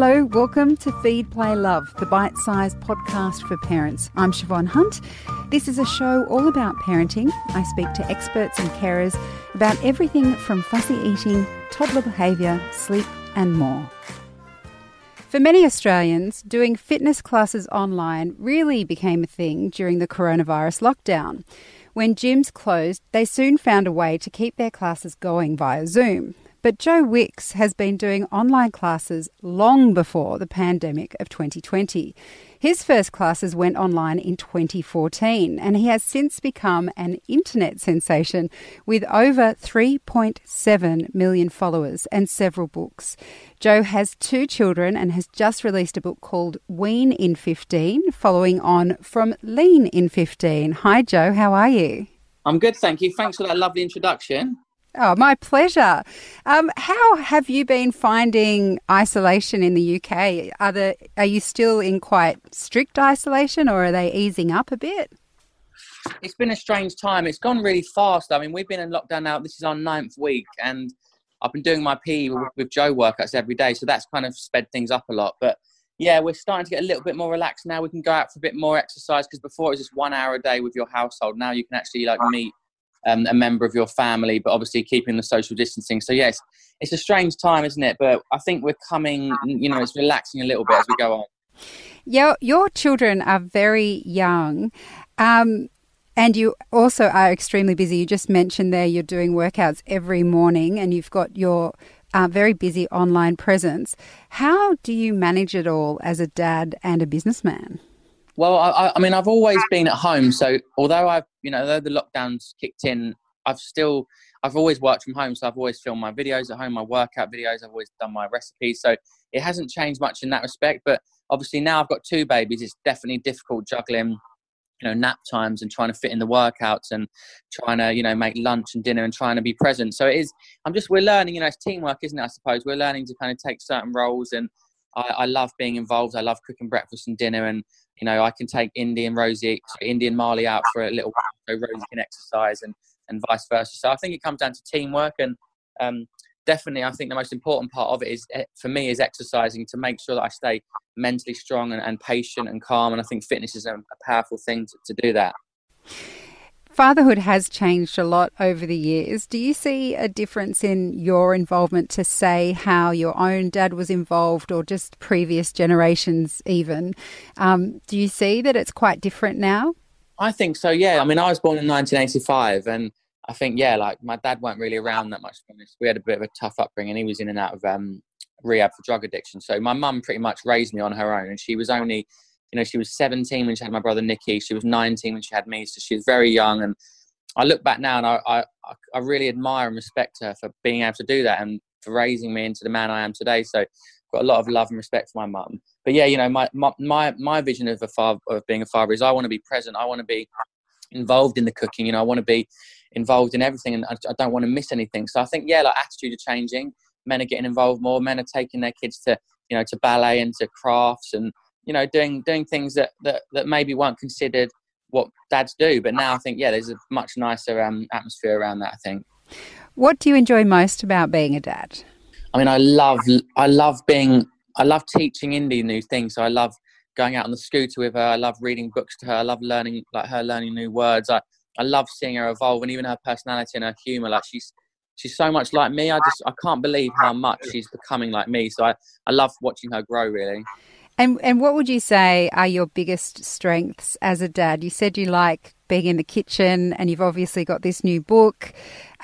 Hello, welcome to Feed, Play, Love, the bite sized podcast for parents. I'm Siobhan Hunt. This is a show all about parenting. I speak to experts and carers about everything from fussy eating, toddler behaviour, sleep, and more. For many Australians, doing fitness classes online really became a thing during the coronavirus lockdown. When gyms closed, they soon found a way to keep their classes going via Zoom. But Joe Wicks has been doing online classes long before the pandemic of 2020. His first classes went online in 2014, and he has since become an internet sensation with over 3.7 million followers and several books. Joe has two children and has just released a book called Wean in 15, following on from Lean in 15. Hi, Joe, how are you? I'm good, thank you. Thanks for that lovely introduction. Oh, my pleasure. Um, how have you been finding isolation in the UK? Are the are you still in quite strict isolation, or are they easing up a bit? It's been a strange time. It's gone really fast. I mean, we've been in lockdown now. This is our ninth week, and I've been doing my PE with, with Joe workouts every day, so that's kind of sped things up a lot. But yeah, we're starting to get a little bit more relaxed now. We can go out for a bit more exercise because before it was just one hour a day with your household. Now you can actually like meet um, a member of your family, but obviously keeping the social distancing. So yes, it's a strange time, isn't it? But I think we're coming, you know, it's relaxing a little bit as we go on. Your your children are very young. Um, and you also are extremely busy. You just mentioned there you're doing workouts every morning and you've got your uh, very busy online presence. How do you manage it all as a dad and a businessman? Well, I, I mean, I've always been at home. So although I've, you know, though the lockdowns kicked in, I've still, I've always worked from home. So I've always filmed my videos at home, my workout videos. I've always done my recipes. So it hasn't changed much in that respect. But obviously now I've got two babies. It's definitely difficult juggling, you know, nap times and trying to fit in the workouts and trying to, you know, make lunch and dinner and trying to be present. So it is, I'm just, we're learning, you know, it's teamwork, isn't it? I suppose we're learning to kind of take certain roles and I, I love being involved. I love cooking breakfast and dinner and you know, I can take Indy and Rosie, Indy and Marley out for a little while so Rosie can exercise and, and vice versa. So I think it comes down to teamwork and um, definitely I think the most important part of it is eh, for me is exercising to make sure that I stay mentally strong and, and patient and calm. And I think fitness is a, a powerful thing to, to do that. Fatherhood has changed a lot over the years. Do you see a difference in your involvement to say how your own dad was involved or just previous generations, even? Um, do you see that it's quite different now? I think so, yeah. I mean, I was born in 1985 and I think, yeah, like my dad weren't really around that much. We had a bit of a tough upbringing. He was in and out of um, rehab for drug addiction. So my mum pretty much raised me on her own and she was only you know, she was 17 when she had my brother Nicky. She was 19 when she had me. So she was very young. And I look back now and I, I, I really admire and respect her for being able to do that and for raising me into the man I am today. So I've got a lot of love and respect for my mum. But yeah, you know, my, my, my vision of a father, of being a father is I want to be present. I want to be involved in the cooking. You know, I want to be involved in everything and I, I don't want to miss anything. So I think, yeah, like attitude are changing. Men are getting involved more. Men are taking their kids to, you know, to ballet and to crafts and, you know, doing doing things that, that, that maybe weren't considered what dads do. But now I think, yeah, there's a much nicer um, atmosphere around that. I think. What do you enjoy most about being a dad? I mean, I love I love being I love teaching Indy new things. So I love going out on the scooter with her. I love reading books to her. I love learning like her learning new words. I I love seeing her evolve and even her personality and her humor. Like she's she's so much like me. I just I can't believe how much she's becoming like me. So I I love watching her grow really. And and what would you say are your biggest strengths as a dad? You said you like being in the kitchen, and you've obviously got this new book.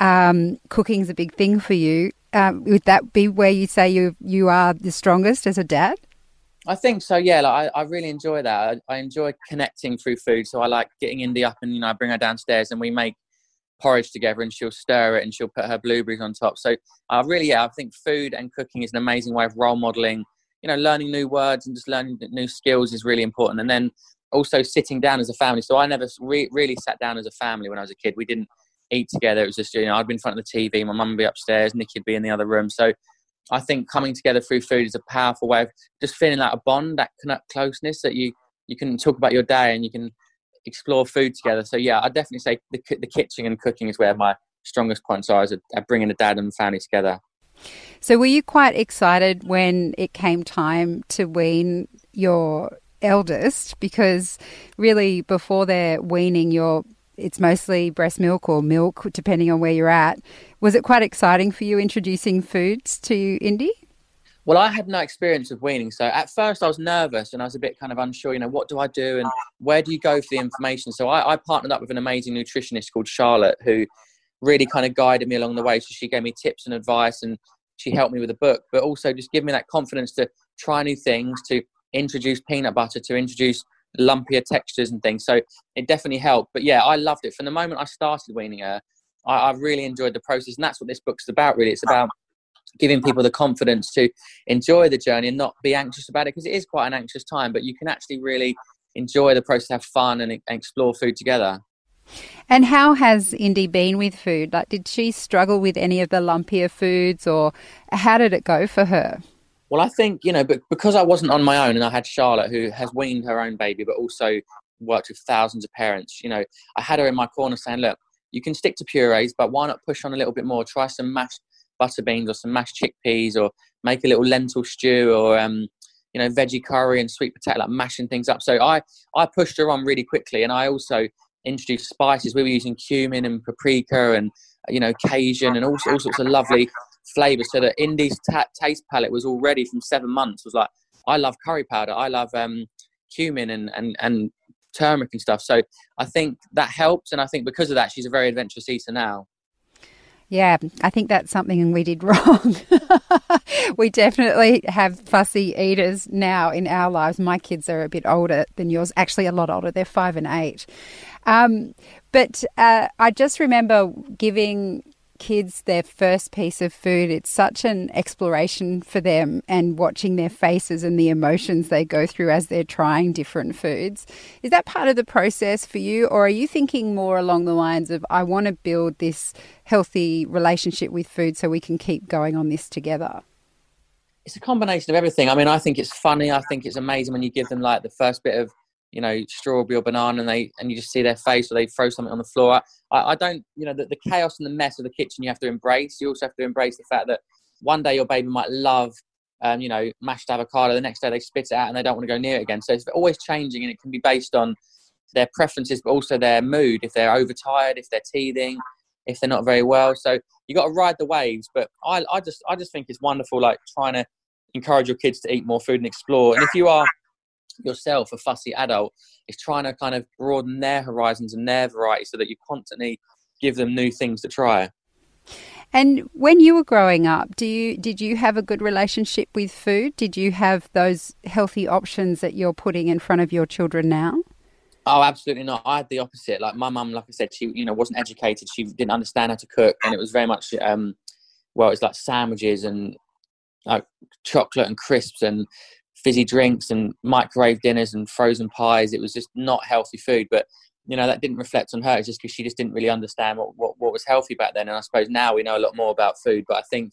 Um, is a big thing for you. Um, would that be where you say you you are the strongest as a dad? I think so. Yeah, like, I, I really enjoy that. I, I, enjoy connecting through food. So I like getting Indy up, and you know, I bring her downstairs, and we make porridge together, and she'll stir it, and she'll put her blueberries on top. So I uh, really, yeah, I think food and cooking is an amazing way of role modeling you know, learning new words and just learning new skills is really important. And then also sitting down as a family. So I never re- really sat down as a family when I was a kid. We didn't eat together. It was just, you know, I'd be in front of the TV, my mum would be upstairs, Nicky'd be in the other room. So I think coming together through food is a powerful way of just feeling like a bond, that closeness that you, you can talk about your day and you can explore food together. So yeah, I'd definitely say the, the kitchen and cooking is where my strongest points are a, bringing the dad and family together. So, were you quite excited when it came time to wean your eldest? Because really, before they're weaning, your it's mostly breast milk or milk, depending on where you're at. Was it quite exciting for you introducing foods to Indy? Well, I had no experience of weaning, so at first I was nervous and I was a bit kind of unsure. You know, what do I do and where do you go for the information? So I, I partnered up with an amazing nutritionist called Charlotte, who really kind of guided me along the way. So she gave me tips and advice, and she helped me with the book, but also just give me that confidence to try new things, to introduce peanut butter, to introduce lumpier textures and things. So it definitely helped. But yeah, I loved it from the moment I started weaning her. I, I really enjoyed the process, and that's what this book's about. Really, it's about giving people the confidence to enjoy the journey and not be anxious about it because it is quite an anxious time but you can actually really enjoy the process have fun and, and explore food together and how has Indy been with food? Like, did she struggle with any of the lumpier foods, or how did it go for her? Well, I think you know, but because I wasn't on my own, and I had Charlotte, who has weaned her own baby, but also worked with thousands of parents. You know, I had her in my corner saying, "Look, you can stick to purees, but why not push on a little bit more? Try some mashed butter beans or some mashed chickpeas or make a little lentil stew or um, you know veggie curry and sweet potato like mashing things up so i i pushed her on really quickly and i also introduced spices we were using cumin and paprika and you know cajun and all, all sorts of lovely flavors so that indy's ta- taste palette was already from seven months was like i love curry powder i love um, cumin and, and and turmeric and stuff so i think that helps and i think because of that she's a very adventurous eater now yeah, I think that's something we did wrong. we definitely have fussy eaters now in our lives. My kids are a bit older than yours, actually, a lot older. They're five and eight. Um, but uh, I just remember giving kids their first piece of food, it's such an exploration for them and watching their faces and the emotions they go through as they're trying different foods. Is that part of the process for you, or are you thinking more along the lines of, I want to build this healthy relationship with food so we can keep going on this together? It's a combination of everything. I mean, I think it's funny. I think it's amazing when you give them like the first bit of you know strawberry or banana and they and you just see their face or they throw something on the floor. I, I don't you know the, the chaos and the mess of the kitchen you have to embrace. You also have to embrace the fact that one day your baby might love um, you know mashed avocado the next day they spit it out and they don't want to go near it again. So it's always changing and it can be based on their preferences but also their mood. If they're overtired if they're teething if they're not very well. So you got to ride the waves but I, I just i just think it's wonderful like trying to encourage your kids to eat more food and explore. And if you are yourself, a fussy adult, is trying to kind of broaden their horizons and their variety so that you constantly give them new things to try. And when you were growing up, do you did you have a good relationship with food? Did you have those healthy options that you're putting in front of your children now? Oh, absolutely not. I had the opposite. Like my mum, like I said, she you know wasn't educated. She didn't understand how to cook, and it was very much um, well, it's like sandwiches and like chocolate and crisps and fizzy drinks and microwave dinners and frozen pies. It was just not healthy food. But you know that didn't reflect on her. It's just because she just didn't really understand what, what what was healthy back then. And I suppose now we know a lot more about food. But I think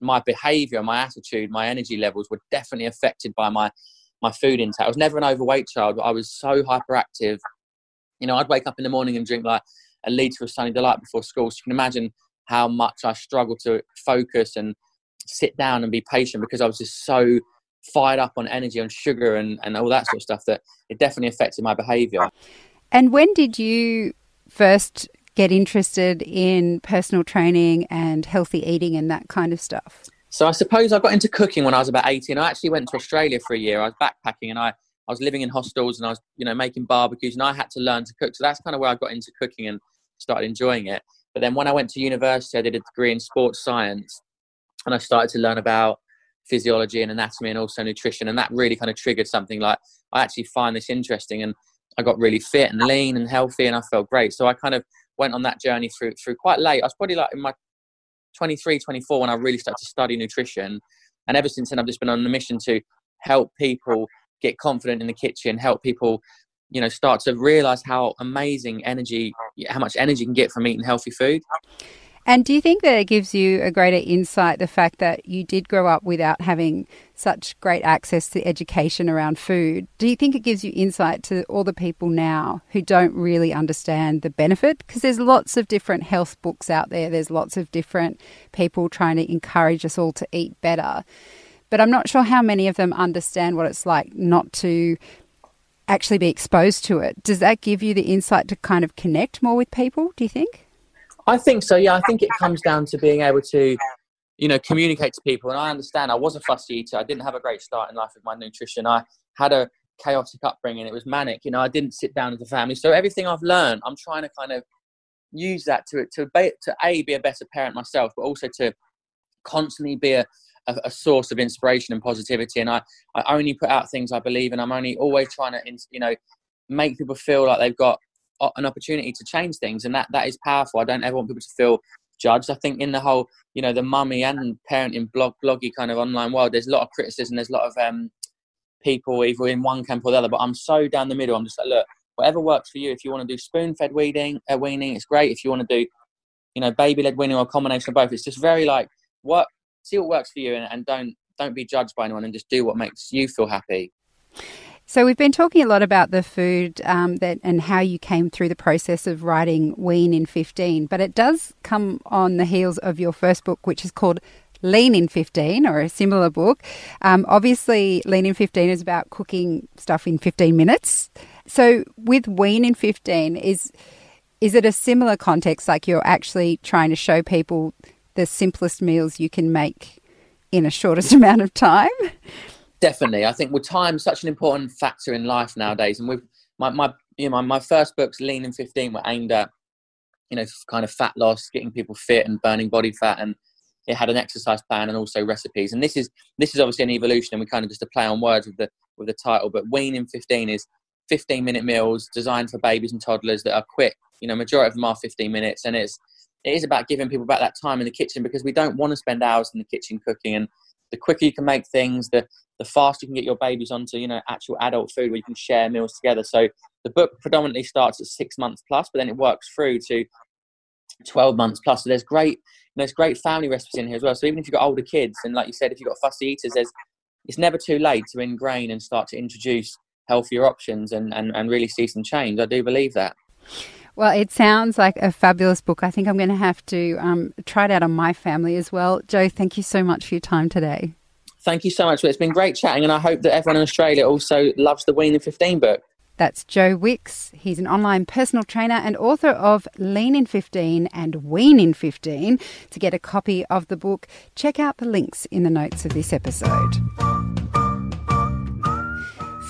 my behaviour, my attitude, my energy levels were definitely affected by my my food intake. I was never an overweight child, but I was so hyperactive. You know, I'd wake up in the morning and drink like a litre of Sunny Delight before school. So you can imagine how much I struggled to focus and sit down and be patient because I was just so fired up on energy, on sugar, and, and all that sort of stuff that it definitely affected my behavior. And when did you first get interested in personal training and healthy eating and that kind of stuff? So I suppose I got into cooking when I was about 18. I actually went to Australia for a year. I was backpacking and I, I was living in hostels and I was, you know, making barbecues and I had to learn to cook. So that's kind of where I got into cooking and started enjoying it. But then when I went to university, I did a degree in sports science and I started to learn about physiology and anatomy and also nutrition. And that really kind of triggered something like, I actually find this interesting. And I got really fit and lean and healthy and I felt great. So I kind of went on that journey through, through quite late. I was probably like in my 23, 24 when I really started to study nutrition. And ever since then, I've just been on a mission to help people get confident in the kitchen, help people, you know, start to realize how amazing energy, how much energy you can get from eating healthy food. And do you think that it gives you a greater insight the fact that you did grow up without having such great access to education around food? Do you think it gives you insight to all the people now who don't really understand the benefit? Because there's lots of different health books out there, there's lots of different people trying to encourage us all to eat better. But I'm not sure how many of them understand what it's like not to actually be exposed to it. Does that give you the insight to kind of connect more with people, do you think? I think so, yeah. I think it comes down to being able to, you know, communicate to people. And I understand I was a fussy eater. I didn't have a great start in life with my nutrition. I had a chaotic upbringing. It was manic. You know, I didn't sit down as a family. So everything I've learned, I'm trying to kind of use that to to to a be a better parent myself, but also to constantly be a, a, source of inspiration and positivity. And I, I only put out things I believe in. I'm only always trying to, you know, make people feel like they've got an opportunity to change things. And that, that is powerful. I don't ever want people to feel judged. I think in the whole, you know, the mummy and parenting blog, bloggy kind of online world, there's a lot of criticism. There's a lot of um, people either in one camp or the other. But I'm so down the middle. I'm just like, look, whatever works for you. If you want to do spoon-fed weaning, uh, weaning, it's great. If you want to do, you know, baby-led weaning or a combination of both, it's just very like what see what works for you and, and don't don't be judged by anyone and just do what makes you feel happy. So we've been talking a lot about the food um, that and how you came through the process of writing Wean in 15, but it does come on the heels of your first book, which is called Lean in 15 or a similar book. Um, obviously, Lean in 15 is about cooking stuff in 15 minutes. So with Wean in 15, is is it a similar context? Like you're actually trying to show people the simplest meals you can make in a shortest amount of time. Definitely, I think well, time such an important factor in life nowadays, and with my my you know my, my first books, Lean in Fifteen, were aimed at you know kind of fat loss, getting people fit, and burning body fat, and it had an exercise plan and also recipes. And this is this is obviously an evolution, and we kind of just a play on words with the with the title. But Wean in Fifteen is 15 minute meals designed for babies and toddlers that are quick. You know, majority of them are 15 minutes, and it's it is about giving people back that time in the kitchen because we don't want to spend hours in the kitchen cooking. And the quicker you can make things, the the faster you can get your babies onto you know actual adult food where you can share meals together. So the book predominantly starts at six months plus, but then it works through to 12 months plus. So there's great there's great family recipes in here as well. So even if you've got older kids, and like you said, if you've got fussy eaters, there's it's never too late to ingrain and start to introduce healthier options and, and, and really see some change. I do believe that. Well, it sounds like a fabulous book. I think I'm going to have to um, try it out on my family as well. Joe, thank you so much for your time today. Thank you so much. It's been great chatting, and I hope that everyone in Australia also loves the Wean in 15 book. That's Joe Wicks. He's an online personal trainer and author of Lean in 15 and Wean in 15. To get a copy of the book, check out the links in the notes of this episode.